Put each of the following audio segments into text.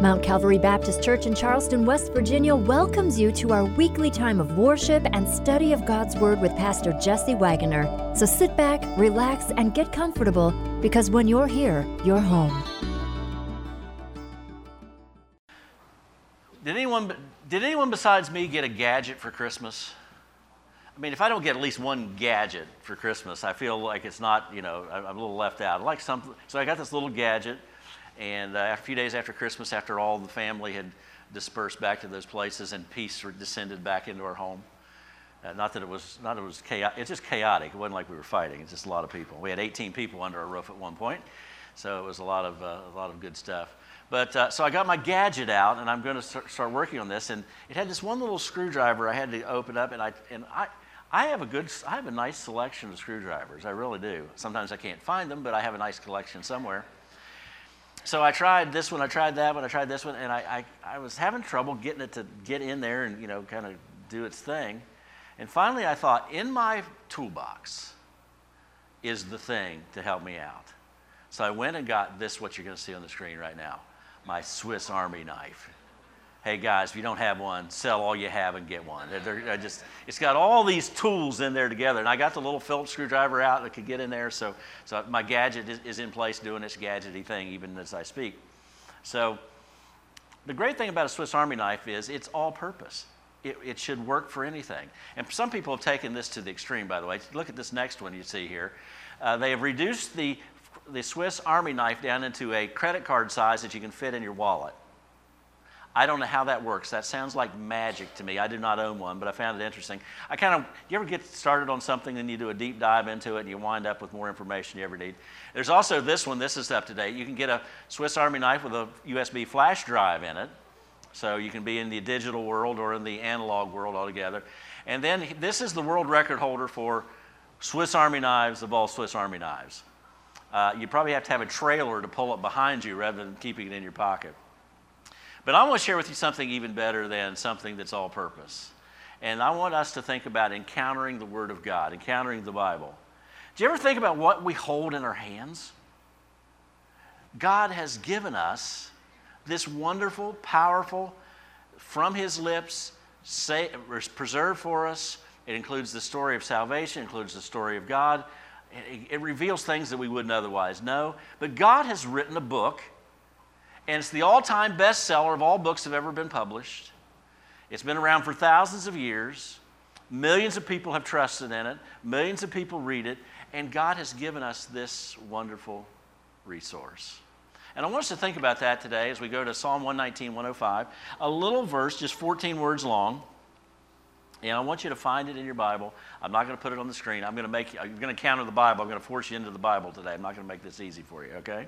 Mount Calvary Baptist Church in Charleston, West Virginia welcomes you to our weekly time of worship and study of God's Word with Pastor Jesse Wagoner. So sit back, relax, and get comfortable because when you're here, you're home. Did anyone, did anyone besides me get a gadget for Christmas? I mean, if I don't get at least one gadget for Christmas, I feel like it's not, you know, I'm a little left out. I like something, so I got this little gadget. And uh, a few days after Christmas, after all the family had dispersed back to those places and peace descended back into our home. Uh, not that it was, not it was chaotic, it's just chaotic. It wasn't like we were fighting. It's just a lot of people. We had 18 people under our roof at one point, so it was a lot of, uh, a lot of good stuff. But uh, so I got my gadget out, and I'm going to start, start working on this. And it had this one little screwdriver I had to open up, and I, and I, I have a good, I have a nice selection of screwdrivers. I really do. Sometimes I can't find them, but I have a nice collection somewhere so I tried this one, I tried that one, I tried this one, and I, I, I was having trouble getting it to get in there and, you know, kind of do its thing. And finally I thought, in my toolbox is the thing to help me out. So I went and got this, what you're going to see on the screen right now, my Swiss Army knife hey guys, if you don't have one, sell all you have and get one. They're, they're just, it's got all these tools in there together. And I got the little Phillips screwdriver out that could get in there. So, so my gadget is, is in place doing its gadgety thing even as I speak. So the great thing about a Swiss Army knife is it's all purpose. It, it, should work for anything. And some people have taken this to the extreme, by the way. Look at this next one you see here. Uh, they have reduced the, the Swiss Army knife down into a credit card size that you can fit in your wallet. I don't know how that works. That sounds like magic to me. I do not own one, but I found it interesting. I kind of, you ever get started on something and you do a deep dive into it and you wind up with more information you ever need? There's also this one, this is up to date. You can get a Swiss Army knife with a USB flash drive in it. So you can be in the digital world or in the analog world altogether. And then this is the world record holder for Swiss Army knives of all Swiss Army knives. Uh, you probably have to have a trailer to pull it behind you rather than keeping it in your pocket. But I want to share with you something even better than something that's all purpose. And I want us to think about encountering the Word of God, encountering the Bible. Do you ever think about what we hold in our hands? God has given us this wonderful, powerful, from His lips, say, preserved for us. It includes the story of salvation, includes the story of God. It, it reveals things that we wouldn't otherwise know. But God has written a book and it's the all time bestseller of all books that have ever been published. It's been around for thousands of years. Millions of people have trusted in it, millions of people read it, and God has given us this wonderful resource. And I want us to think about that today as we go to Psalm 119, 105. A little verse, just 14 words long. And I want you to find it in your Bible. I'm not going to put it on the screen. I'm going to make you, I'm going to counter the Bible. I'm going to force you into the Bible today. I'm not going to make this easy for you, okay?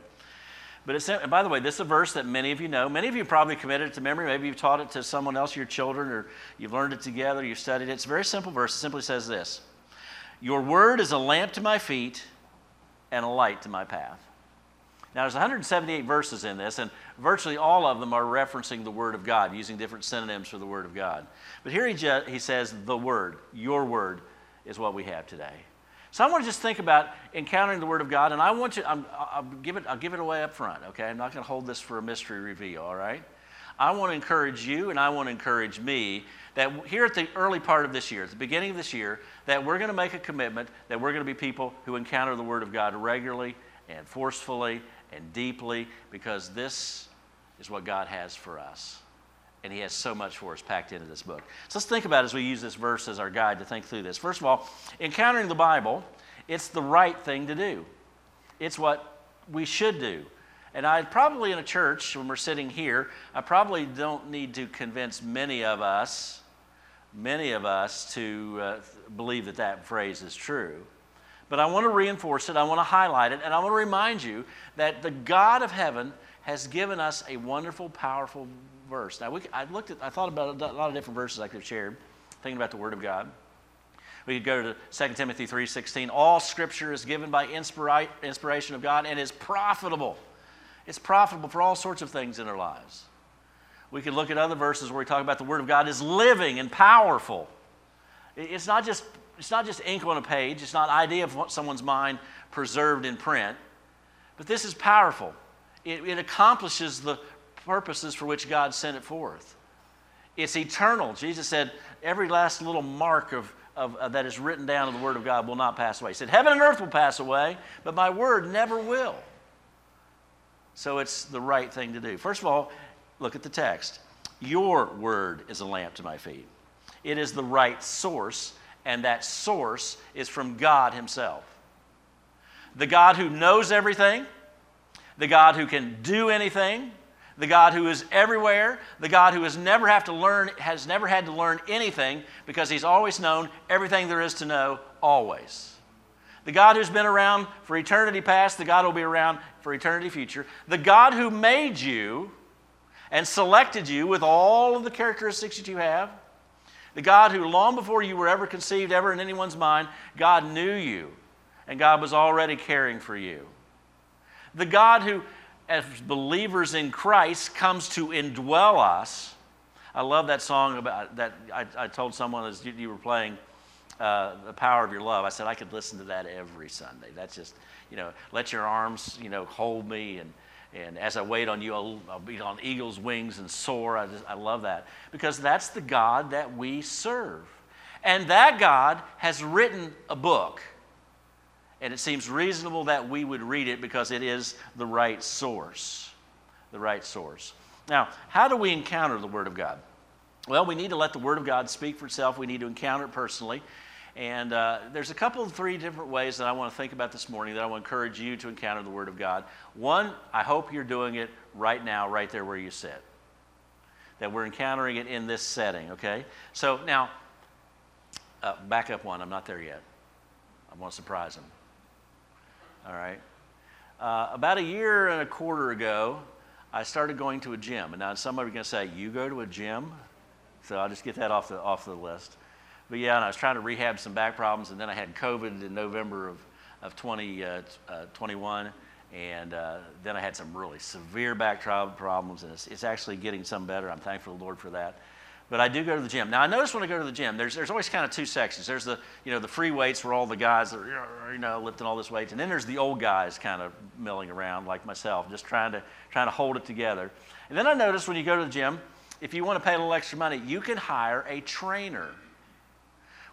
But it's, and by the way, this is a verse that many of you know. Many of you probably committed it to memory. Maybe you've taught it to someone else, your children, or you've learned it together, you've studied it. It's a very simple verse. It simply says this Your word is a lamp to my feet and a light to my path. Now, there's 178 verses in this, and virtually all of them are referencing the Word of God, using different synonyms for the Word of God. But here he, he says, The Word, your Word, is what we have today. So I want to just think about encountering the Word of God, and I want to, i will give it, I'll give it away up front, okay? I'm not going to hold this for a mystery reveal, all right? I want to encourage you and I want to encourage me that here at the early part of this year, at the beginning of this year, that we're going to make a commitment that we're going to be people who encounter the Word of God regularly and forcefully and deeply because this is what God has for us. And he has so much for us packed into this book. So let's think about as we use this verse as our guide to think through this. First of all, encountering the Bible, it's the right thing to do. It's what we should do. And I probably in a church, when we're sitting here, I probably don't need to convince many of us, many of us to uh, believe that that phrase is true. But I want to reinforce it, I want to highlight it, and I want to remind you that the God of heaven has given us a wonderful, powerful verse. Now, we, I looked at, I thought about a lot of different verses I could have shared, thinking about the Word of God. We could go to 2 Timothy 3.16. All Scripture is given by inspira- inspiration of God and is profitable. It's profitable for all sorts of things in our lives. We could look at other verses where we talk about the Word of God is living and powerful. It's not just, it's not just ink on a page. It's not idea of someone's mind preserved in print. But this is powerful. It, it accomplishes the purposes for which God sent it forth. It's eternal. Jesus said, every last little mark of, of, uh, that is written down in the Word of God will not pass away. He said, Heaven and earth will pass away, but my Word never will. So it's the right thing to do. First of all, look at the text. Your Word is a lamp to my feet. It is the right source, and that source is from God Himself. The God who knows everything, the God who can do anything, the God who is everywhere, the God who has never have to learn has never had to learn anything because he's always known everything there is to know always. The God who's been around for eternity past, the God who will be around for eternity future. The God who made you and selected you with all of the characteristics that you have. The God who, long before you were ever conceived, ever in anyone's mind, God knew you and God was already caring for you. The God who as believers in Christ comes to indwell us. I love that song about that. I, I told someone as you, you were playing uh, the power of your love. I said I could listen to that every Sunday. That's just you know, let your arms you know hold me and. And as I wait on you, I'll, I'll be on eagle's wings and soar. I, just, I love that because that's the God that we serve. And that God has written a book and it seems reasonable that we would read it because it is the right source. The right source. Now, how do we encounter the Word of God? Well, we need to let the Word of God speak for itself. We need to encounter it personally. And uh, there's a couple of three different ways that I want to think about this morning that I want to encourage you to encounter the Word of God. One, I hope you're doing it right now, right there where you sit. That we're encountering it in this setting, okay? So now, uh, back up one. I'm not there yet. I want to surprise them. All right. Uh, about a year and a quarter ago, I started going to a gym. And now somebody are going to say, You go to a gym? So I'll just get that off the, off the list. But yeah, and I was trying to rehab some back problems, and then I had COVID in November of, of 2021. Uh, uh, and uh, then I had some really severe back problems, and it's, it's actually getting some better. I'm thankful to the Lord for that but I do go to the gym. Now I notice when I go to the gym, there's, there's always kind of two sections. There's the you know the free weights where all the guys are you know lifting all this weight, and then there's the old guys kind of milling around like myself, just trying to trying to hold it together. And then I notice when you go to the gym, if you want to pay a little extra money, you can hire a trainer,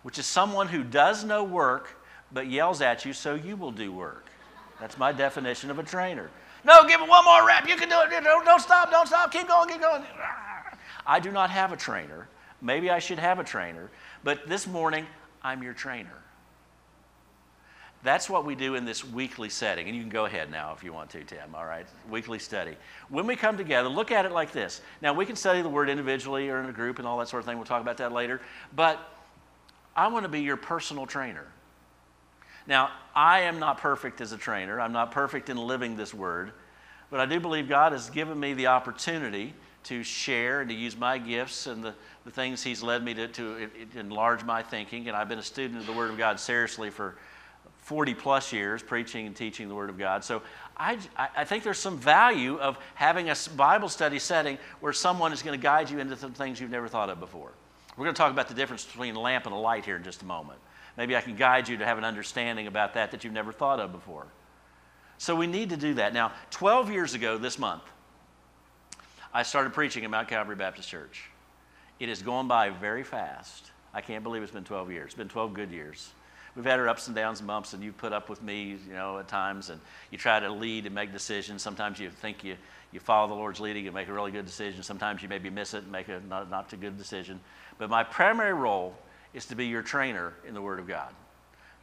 which is someone who does no work but yells at you so you will do work. That's my definition of a trainer. No, give it one more rep. You can do it. Don't, don't stop. Don't stop. Keep going. Keep going. I do not have a trainer. Maybe I should have a trainer, but this morning, I'm your trainer. That's what we do in this weekly setting. And you can go ahead now if you want to, Tim, all right? Weekly study. When we come together, look at it like this. Now, we can study the word individually or in a group and all that sort of thing. We'll talk about that later. But I want to be your personal trainer. Now, I am not perfect as a trainer, I'm not perfect in living this word, but I do believe God has given me the opportunity to share and to use my gifts and the, the things He's led me to, to enlarge my thinking. And I've been a student of the Word of God seriously for 40 plus years, preaching and teaching the Word of God. So I, I think there's some value of having a Bible study setting where someone is going to guide you into some things you've never thought of before. We're going to talk about the difference between a lamp and a light here in just a moment. Maybe I can guide you to have an understanding about that that you've never thought of before. So we need to do that. Now, 12 years ago this month, I started preaching at Mount Calvary Baptist Church. It has gone by very fast. I can't believe it's been 12 years. It's been 12 good years. We've had our ups and downs and bumps, and you've put up with me, you know, at times, and you try to lead and make decisions. Sometimes you think you, you follow the Lord's leading and make a really good decision. Sometimes you maybe miss it and make a not, not too good decision. But my primary role is to be your trainer in the Word of God,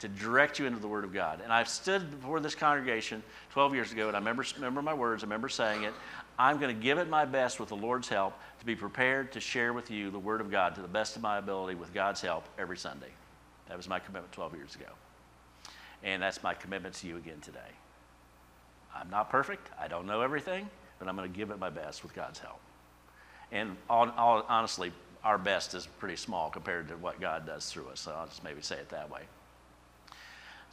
to direct you into the Word of God. And I've stood before this congregation 12 years ago, and I remember, remember my words, I remember saying it. I'm going to give it my best with the Lord's help to be prepared to share with you the Word of God to the best of my ability with God's help every Sunday. That was my commitment 12 years ago. And that's my commitment to you again today. I'm not perfect, I don't know everything, but I'm going to give it my best with God's help. And all, all, honestly, our best is pretty small compared to what God does through us. So I'll just maybe say it that way.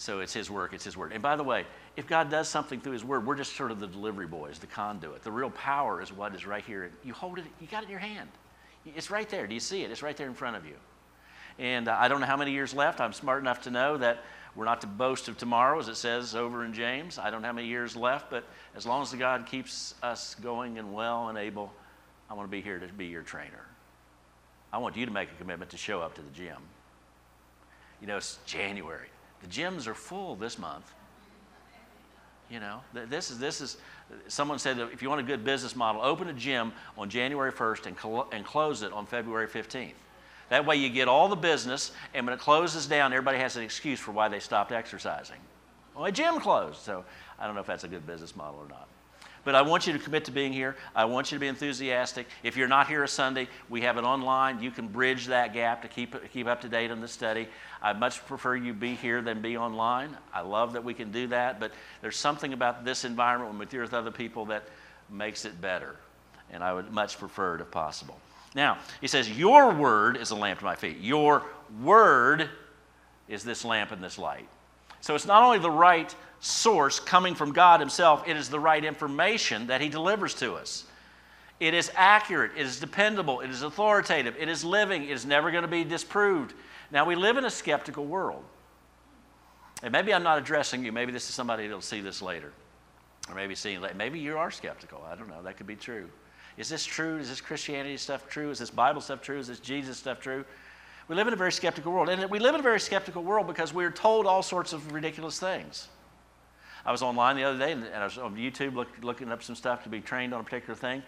So it's His work, it's His word. And by the way, if God does something through His word, we're just sort of the delivery boys, the conduit. The real power is what is right here. You hold it, you got it in your hand. It's right there. Do you see it? It's right there in front of you. And uh, I don't know how many years left. I'm smart enough to know that we're not to boast of tomorrow, as it says over in James. I don't know how many years left, but as long as the God keeps us going and well and able, I want to be here to be your trainer. I want you to make a commitment to show up to the gym. You know, it's January. The gyms are full this month. You know, this is, this is, someone said that if you want a good business model, open a gym on January 1st and, cl- and close it on February 15th. That way you get all the business, and when it closes down, everybody has an excuse for why they stopped exercising. Well, a gym closed. So I don't know if that's a good business model or not. But I want you to commit to being here. I want you to be enthusiastic. If you're not here a Sunday, we have it online. You can bridge that gap to keep, keep up to date on the study. I much prefer you be here than be online. I love that we can do that, but there's something about this environment when we're here with other people that makes it better. And I would much prefer it if possible. Now, he says, Your word is a lamp to my feet. Your word is this lamp and this light. So it's not only the right source coming from God Himself, it is the right information that He delivers to us. It is accurate, it is dependable, it is authoritative, it is living, it is never going to be disproved. Now, we live in a skeptical world. And maybe I'm not addressing you, maybe this is somebody that'll see this later. Or maybe seeing maybe you are skeptical. I don't know, that could be true. Is this true? Is this Christianity stuff true? Is this Bible stuff true? Is this Jesus stuff true? We live in a very skeptical world. And we live in a very skeptical world because we're told all sorts of ridiculous things. I was online the other day and I was on YouTube look, looking up some stuff to be trained on a particular thing.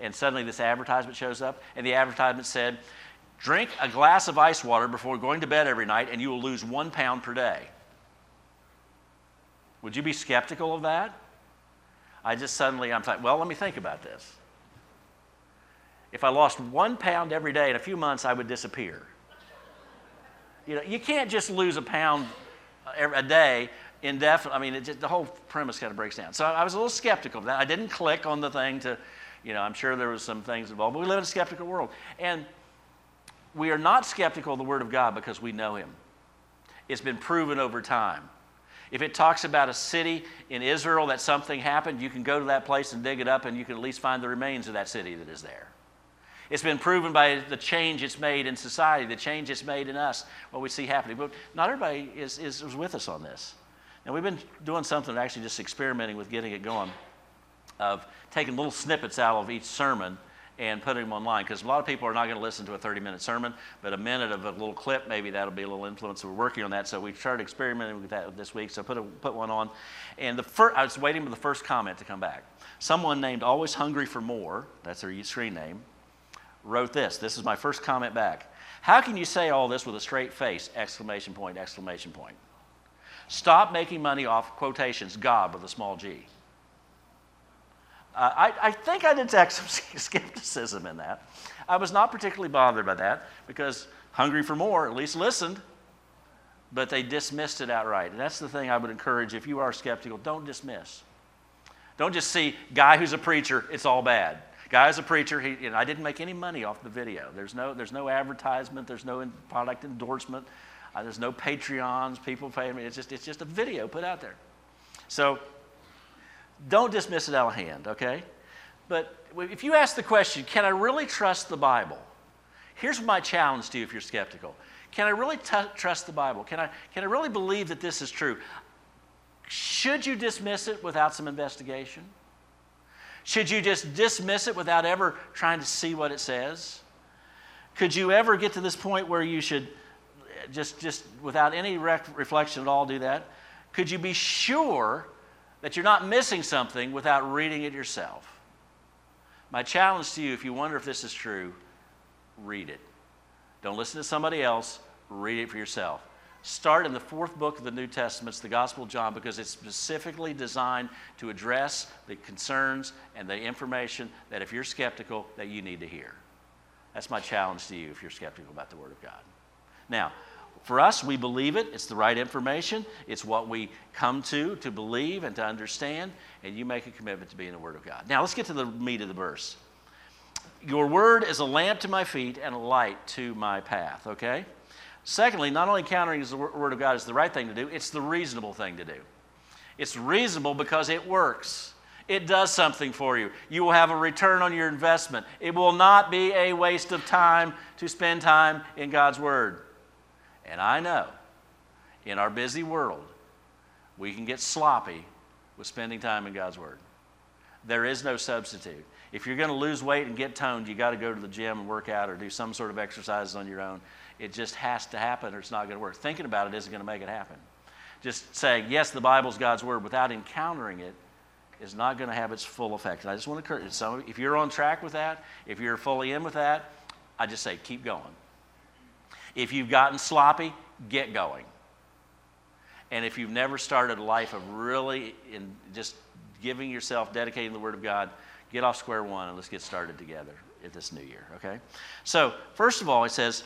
And suddenly this advertisement shows up. And the advertisement said, Drink a glass of ice water before going to bed every night and you will lose one pound per day. Would you be skeptical of that? I just suddenly, I'm like, well, let me think about this. If I lost one pound every day in a few months, I would disappear. You know, you can't just lose a pound uh, a day indefinitely. I mean, just, the whole premise kind of breaks down. So I was a little skeptical of that. I didn't click on the thing to, you know, I'm sure there was some things involved, but we live in a skeptical world. And we are not skeptical of the Word of God because we know Him. It's been proven over time. If it talks about a city in Israel that something happened, you can go to that place and dig it up and you can at least find the remains of that city that is there. It's been proven by the change it's made in society, the change it's made in us, what we see happening. But not everybody is, is, is with us on this. And we've been doing something, actually just experimenting with getting it going, of taking little snippets out of each sermon and putting them online because a lot of people are not going to listen to a 30 minute sermon, but a minute of a little clip, maybe that'll be a little influence. We're working on that. So we started experimenting with that this week. So put, a, put one on. And the fir- I was waiting for the first comment to come back. Someone named Always Hungry for More, that's their screen name, wrote this. This is my first comment back. How can you say all this with a straight face? Exclamation point, exclamation point. Stop making money off quotations, God with a small g. Uh, I, I, think I detect some skepticism in that. I was not particularly bothered by that because Hungry for More at least listened, but they dismissed it outright. And that's the thing I would encourage if you are skeptical, don't dismiss. Don't just see guy who's a preacher, it's all bad. Guy's a preacher. He, you know, I didn't make any money off the video. There's no, there's no advertisement. There's no product endorsement. Uh, there's no Patreons. People paying me. It's just, it's just a video put out there. So don't dismiss it out of hand, okay? But if you ask the question, can I really trust the Bible? Here's my challenge to you if you're skeptical. Can I really t- trust the Bible? Can I, can I really believe that this is true? Should you dismiss it without some investigation? Should you just dismiss it without ever trying to see what it says? Could you ever get to this point where you should just, just without any rec- reflection at all do that? Could you be sure that you're not missing something without reading it yourself? My challenge to you, if you wonder if this is true, read it. Don't listen to somebody else, read it for yourself. Start in the fourth book of the New Testament, it's the Gospel of John, because it's specifically designed to address the concerns and the information that if you're skeptical, that you need to hear. That's my challenge to you if you're skeptical about the Word of God. Now, for us, we believe it. It's the right information. It's what we come to to believe and to understand, and you make a commitment to be in the Word of God. Now, let's get to the meat of the verse. Your Word is a lamp to my feet and a light to my path, okay? Secondly, not only countering the Word of God is the right thing to do, it's the reasonable thing to do. It's reasonable because it works. It does something for you. You will have a return on your investment. It will not be a waste of time to spend time in God's Word. And I know in our busy world, we can get sloppy with spending time in God's Word. There is no substitute. If you're going to lose weight and get toned, you got to go to the gym and work out or do some sort of exercises on your own. It just has to happen or it's not going to work. Thinking about it isn't going to make it happen. Just saying, yes, the Bible's God's Word without encountering it is not going to have its full effect. And I just want to encourage some if you're on track with that, if you're fully in with that, I just say keep going. If you've gotten sloppy, get going. And if you've never started a life of really in just giving yourself, dedicating the Word of God, get off square one and let's get started together at this new year, okay? So, first of all, it says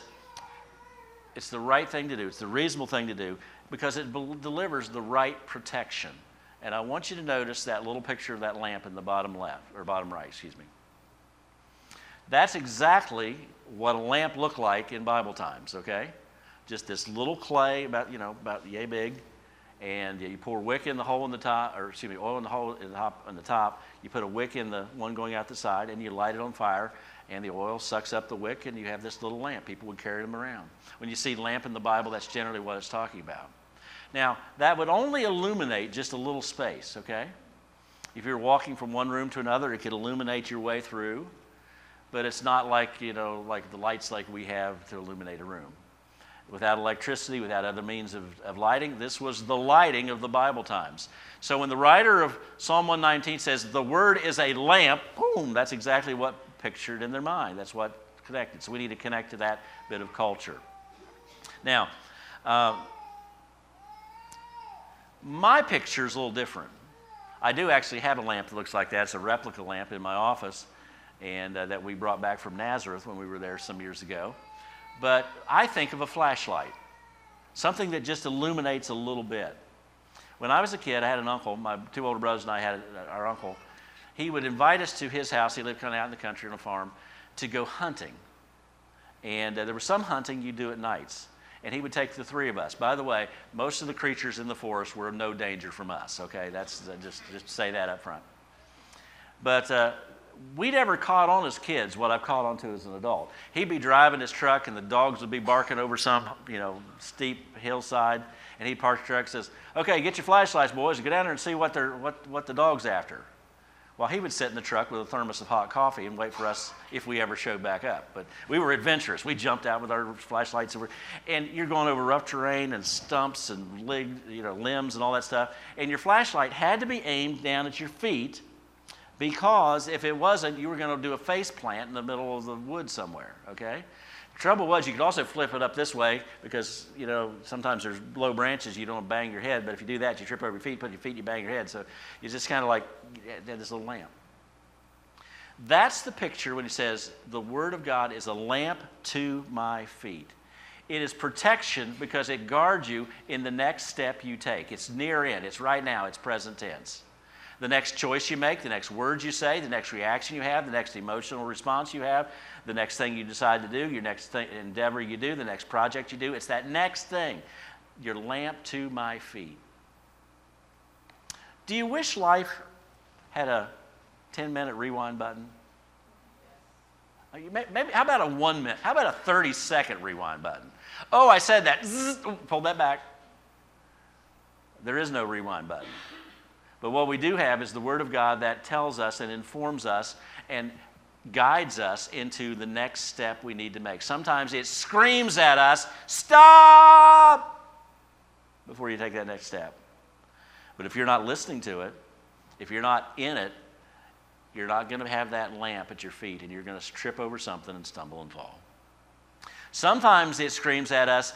it's the right thing to do, it's the reasonable thing to do because it be- delivers the right protection. And I want you to notice that little picture of that lamp in the bottom left, or bottom right, excuse me. That's exactly what a lamp looked like in Bible times, okay? Just this little clay, about, you know, about yay big, and you pour wick in the hole in the top, or excuse me, oil in the hole in the top, in the top. You put a wick in the one going out the side, and you light it on fire, and the oil sucks up the wick, and you have this little lamp. People would carry them around. When you see lamp in the Bible, that's generally what it's talking about. Now, that would only illuminate just a little space, okay? If you're walking from one room to another, it could illuminate your way through, but it's not like, you know, like the lights like we have to illuminate a room. Without electricity, without other means of, of lighting, this was the lighting of the Bible times. So when the writer of Psalm 119 says, the word is a lamp, boom, that's exactly what pictured in their mind. That's what connected. So we need to connect to that bit of culture. Now, uh, my picture is a little different. I do actually have a lamp that looks like that. It's a replica lamp in my office, and uh, that we brought back from Nazareth when we were there some years ago. But I think of a flashlight, something that just illuminates a little bit. When I was a kid, I had an uncle. My two older brothers and I had our uncle. He would invite us to his house. He lived kind of out in the country on a farm to go hunting. And uh, there was some hunting you do at nights and he would take the three of us. By the way, most of the creatures in the forest were no danger from us, okay? That's uh, just, just say that up front. But uh, we never caught on as kids what I've caught on to as an adult. He'd be driving his truck and the dogs would be barking over some, you know, steep hillside, and he'd park the truck and says, okay, get your flashlights, boys, and go down there and see what, they're, what, what the dog's after. Well, he would sit in the truck with a thermos of hot coffee and wait for us if we ever showed back up. But we were adventurous. We jumped out with our flashlights, and, and you're going over rough terrain and stumps and lig, you know, limbs and all that stuff. And your flashlight had to be aimed down at your feet because if it wasn't, you were going to do a face plant in the middle of the woods somewhere, okay? The trouble was, you could also flip it up this way because, you know, sometimes there's low branches, you don't bang your head, but if you do that, you trip over your feet, put your feet, you bang your head. So you just kind of like this little lamp. That's the picture when he says, The Word of God is a lamp to my feet. It is protection because it guards you in the next step you take. It's near in, it's right now, it's present tense the next choice you make, the next words you say, the next reaction you have, the next emotional response you have, the next thing you decide to do, your next thing, endeavor you do, the next project you do. It's that next thing, your lamp to my feet. Do you wish life had a 10 minute rewind button? Maybe, how about a one minute? How about a 30 second rewind button? Oh, I said that. Zzz, pull that back. There is no rewind button. But what we do have is the Word of God that tells us and informs us and guides us into the next step we need to make. Sometimes it screams at us, stop, before you take that next step. But if you're not listening to it, if you're not in it, you're not going to have that lamp at your feet and you're going to trip over something and stumble and fall. Sometimes it screams at us,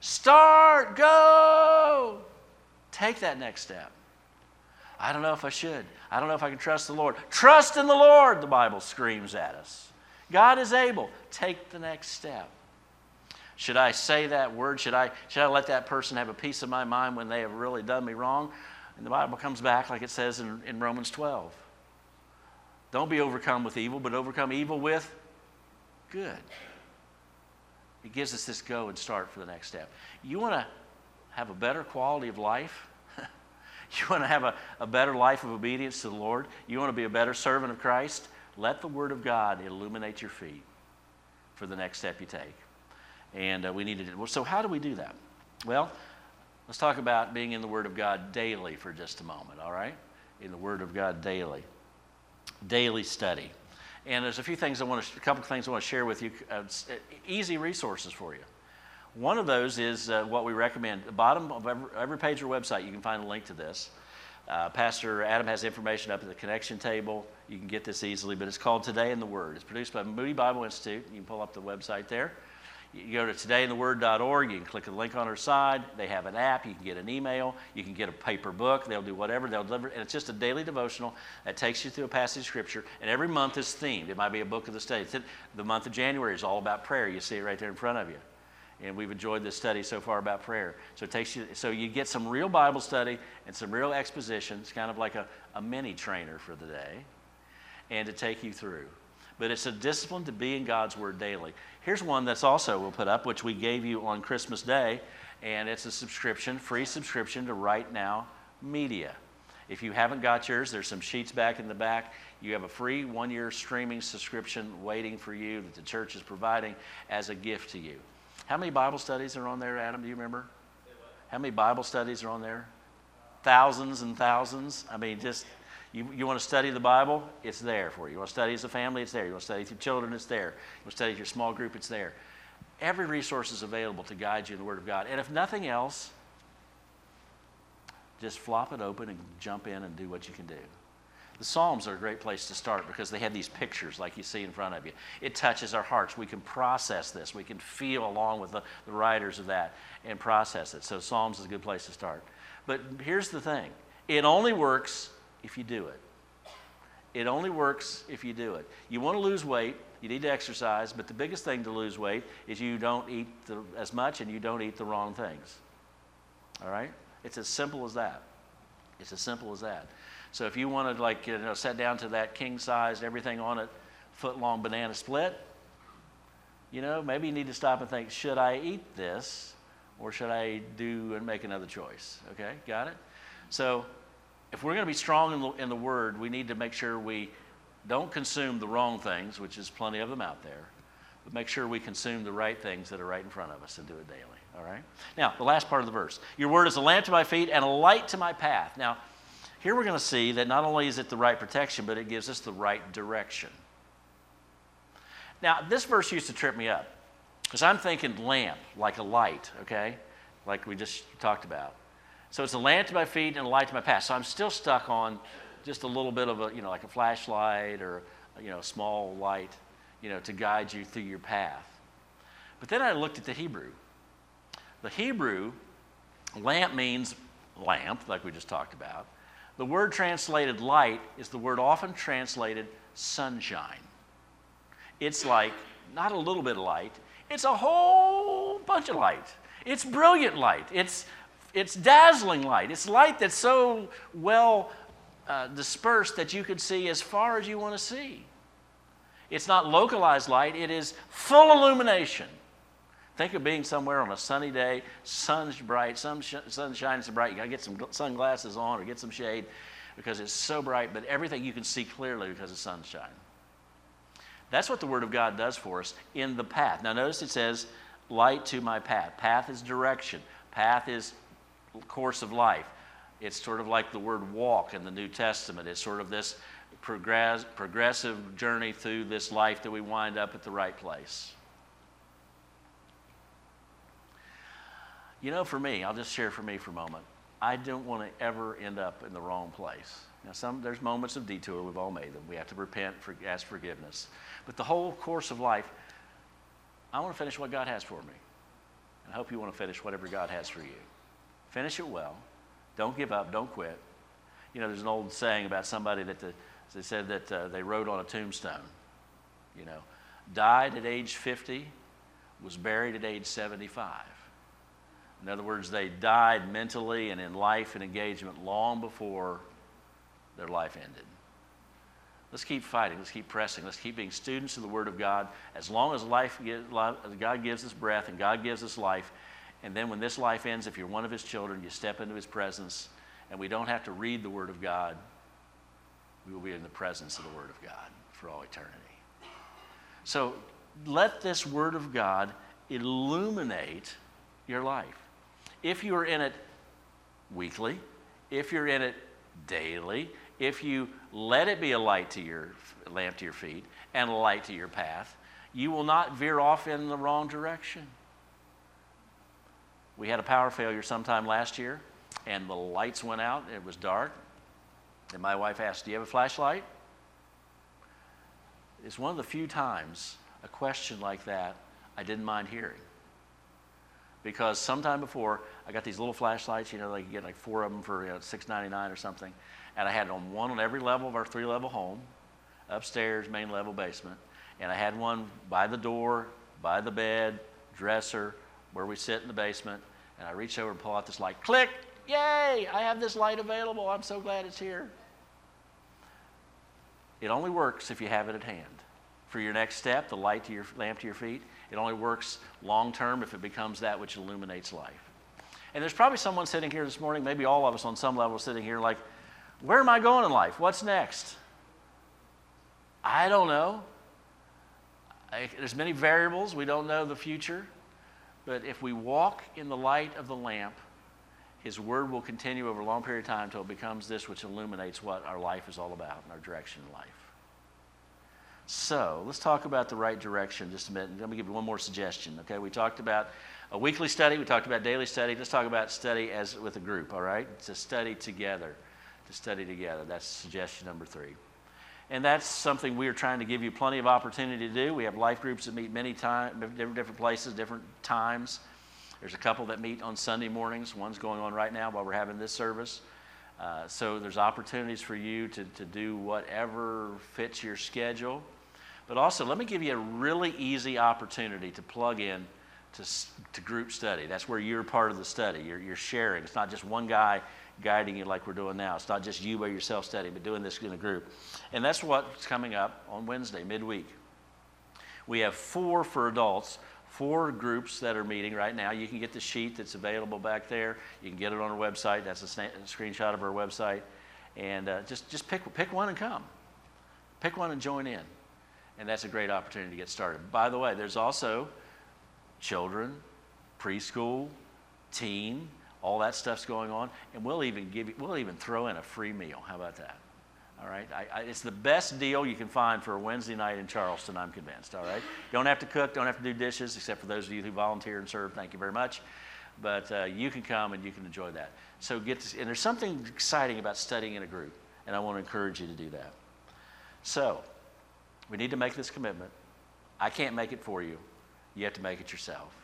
start, go, take that next step. I don't know if I should. I don't know if I can trust the Lord. Trust in the Lord, the Bible screams at us. God is able. Take the next step. Should I say that word? Should I, should I let that person have a piece of my mind when they have really done me wrong? And the Bible comes back like it says in, in Romans 12. Don't be overcome with evil, but overcome evil with good. It gives us this go and start for the next step. You want to have a better quality of life? You want to have a, a better life of obedience to the Lord? You want to be a better servant of Christ? Let the Word of God illuminate your feet for the next step you take. And uh, we need to So, how do we do that? Well, let's talk about being in the Word of God daily for just a moment, all right? In the Word of God daily. Daily study. And there's a few things I want to, a couple of things I want to share with you, uh, uh, easy resources for you. One of those is uh, what we recommend. the bottom of every, every, page of website, you can find a link to this. Uh, Pastor Adam has information up at the connection table. You can get this easily, but it's called Today in the Word. It's produced by Moody Bible Institute. You can pull up the website there. You go to todayintheword.org, you can click the link on our side. They have an app, you can get an email, you can get a paper book, they'll do whatever, they'll deliver. And it's just a daily devotional that takes you through a passage of Scripture. And every month is themed. It might be a book of the study. The month of January is all about prayer. You see it right there in front of you. And we've enjoyed this study so far about prayer. So it takes you, so you get some real Bible study and some real exposition. It's kind of like a, a mini trainer for the day, and to take you through but it's a discipline to be in God's Word daily. Here's one that's also we'll put up, which we gave you on Christmas Day, and it's a subscription, free subscription to Right Now Media. If you haven't got yours, there's some sheets back in the back. You have a free one year streaming subscription waiting for you that the church is providing as a gift to you. How many Bible studies are on there, Adam? Do you remember? How many Bible studies are on there? Thousands and thousands. I mean, just you, you want to study the Bible? It's there for you. You want to study as a family? It's there. You want to study with your children? It's there. You want to study with your small group? It's there. Every resource is available to guide you in the Word of God. And if nothing else, just flop it open and jump in and do what you can do. The Psalms are a great place to start because they have these pictures like you see in front of you. It touches our hearts. We can process this. We can feel along with the, the writers of that and process it. So, Psalms is a good place to start. But here's the thing it only works if you do it. It only works if you do it. You want to lose weight, you need to exercise, but the biggest thing to lose weight is you don't eat the, as much and you don't eat the wrong things. All right? It's as simple as that. It's as simple as that. So if you want to like you know set down to that king sized everything on it, foot long banana split, you know, maybe you need to stop and think, should I eat this or should I do and make another choice? Okay, got it? So if we're going to be strong in the, in the Word, we need to make sure we don't consume the wrong things, which is plenty of them out there, but make sure we consume the right things that are right in front of us and do it daily. All right? Now, the last part of the verse Your Word is a lamp to my feet and a light to my path. Now, here we're going to see that not only is it the right protection, but it gives us the right direction. Now, this verse used to trip me up because I'm thinking lamp, like a light, okay? Like we just talked about. So it's a lamp to my feet and a light to my path. So I'm still stuck on just a little bit of a, you know, like a flashlight or, you know, a small light, you know, to guide you through your path. But then I looked at the Hebrew. The Hebrew, lamp means lamp, like we just talked about. The word translated light is the word often translated sunshine. It's like not a little bit of light, it's a whole bunch of light. It's brilliant light. It's it's dazzling light. It's light that's so well uh, dispersed that you can see as far as you want to see. It's not localized light, it is full illumination. Think of being somewhere on a sunny day, sun's bright, sun, sh- sun shines so bright. You got to get some sunglasses on or get some shade because it's so bright, but everything you can see clearly because of sunshine. That's what the Word of God does for us in the path. Now, notice it says, light to my path. Path is direction, path is course of life. It's sort of like the word walk in the New Testament. It's sort of this progress, progressive journey through this life that we wind up at the right place. You know, for me, I'll just share for me for a moment. I don't want to ever end up in the wrong place. Now, some there's moments of detour we've all made them. We have to repent, for, ask forgiveness. But the whole course of life, I want to finish what God has for me. And I hope you want to finish whatever God has for you. Finish it well. Don't give up. Don't quit. You know, there's an old saying about somebody that the, they said that uh, they wrote on a tombstone. You know, died at age 50, was buried at age 75. In other words, they died mentally and in life and engagement long before their life ended. Let's keep fighting. Let's keep pressing. Let's keep being students of the Word of God. As long as life, God gives us breath and God gives us life, and then when this life ends, if you're one of his children, you step into his presence, and we don't have to read the Word of God. We will be in the presence of the Word of God for all eternity. So let this Word of God illuminate your life. If you are in it weekly, if you're in it daily, if you let it be a light to your lamp to your feet and a light to your path, you will not veer off in the wrong direction. We had a power failure sometime last year, and the lights went out. It was dark. And my wife asked, Do you have a flashlight? It's one of the few times a question like that I didn't mind hearing. Because sometime before, I got these little flashlights, you know, they could get like four of them for you know, $6.99 or something. And I had on one on every level of our three level home upstairs, main level, basement. And I had one by the door, by the bed, dresser, where we sit in the basement. And I reach over and pull out this light. Click! Yay! I have this light available. I'm so glad it's here. It only works if you have it at hand. For your next step, the light to your lamp to your feet, it only works long term if it becomes that which illuminates life. And there's probably someone sitting here this morning, maybe all of us on some level sitting here, like, where am I going in life? What's next? I don't know. I, there's many variables. We don't know the future. But if we walk in the light of the lamp, His Word will continue over a long period of time until it becomes this which illuminates what our life is all about and our direction in life. So let's talk about the right direction just a minute. Let me give you one more suggestion. Okay, we talked about a weekly study. We talked about daily study. Let's talk about study as with a group. All right, to study together, to study together. That's suggestion number three. And that's something we are trying to give you plenty of opportunity to do. We have life groups that meet many times, different, places, different times. There's a couple that meet on Sunday mornings. One's going on right now while we're having this service. Uh, so there's opportunities for you to, to do whatever fits your schedule. But also, let me give you a really easy opportunity to plug in to, to group study. That's where you're part of the study. You're, you're sharing. It's not just one guy guiding you like we're doing now. It's not just you by yourself studying, but doing this in a group. And that's what's coming up on Wednesday, midweek. We have four for adults, four groups that are meeting right now. You can get the sheet that's available back there. You can get it on our website. That's a, sna- a screenshot of our website. And uh, just, just pick, pick one and come. Pick one and join in. And that's a great opportunity to get started. By the way, there's also children, preschool, teen, all that stuff's going on, and we'll even give you, we'll even throw in a free meal. How about that? All right, I, I, it's the best deal you can find for a Wednesday night in Charleston. I'm convinced. All right, don't have to cook, don't have to do dishes, except for those of you who volunteer and serve. Thank you very much. But uh, you can come and you can enjoy that. So get to, and there's something exciting about studying in a group, and I want to encourage you to do that. So we need to make this commitment. I can't make it for you. You have to make it yourself.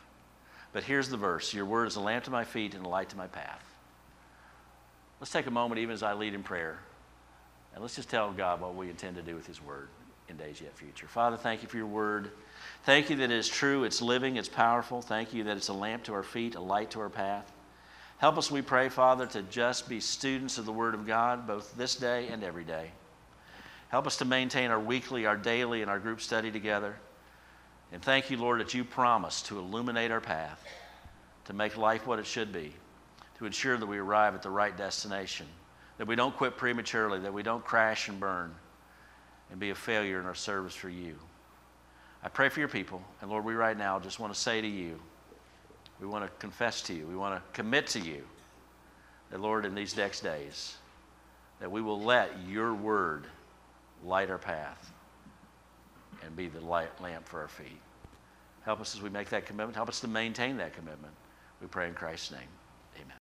But here's the verse Your word is a lamp to my feet and a light to my path. Let's take a moment, even as I lead in prayer, and let's just tell God what we intend to do with His word in days yet future. Father, thank you for your word. Thank you that it is true, it's living, it's powerful. Thank you that it's a lamp to our feet, a light to our path. Help us, we pray, Father, to just be students of the Word of God, both this day and every day. Help us to maintain our weekly, our daily, and our group study together. And thank you, Lord, that you promise to illuminate our path, to make life what it should be, to ensure that we arrive at the right destination, that we don't quit prematurely, that we don't crash and burn and be a failure in our service for you. I pray for your people. And Lord, we right now just want to say to you, we want to confess to you, we want to commit to you that, Lord, in these next days, that we will let your word light our path and be the light, lamp for our feet. Help us as we make that commitment. Help us to maintain that commitment. We pray in Christ's name. Amen.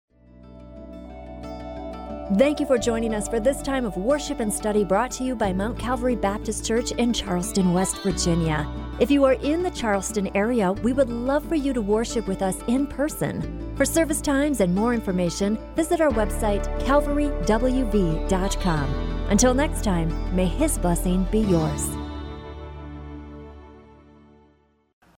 Thank you for joining us for this time of worship and study brought to you by Mount Calvary Baptist Church in Charleston, West Virginia. If you are in the Charleston area, we would love for you to worship with us in person. For service times and more information, visit our website, calvarywv.com. Until next time, may His blessing be yours.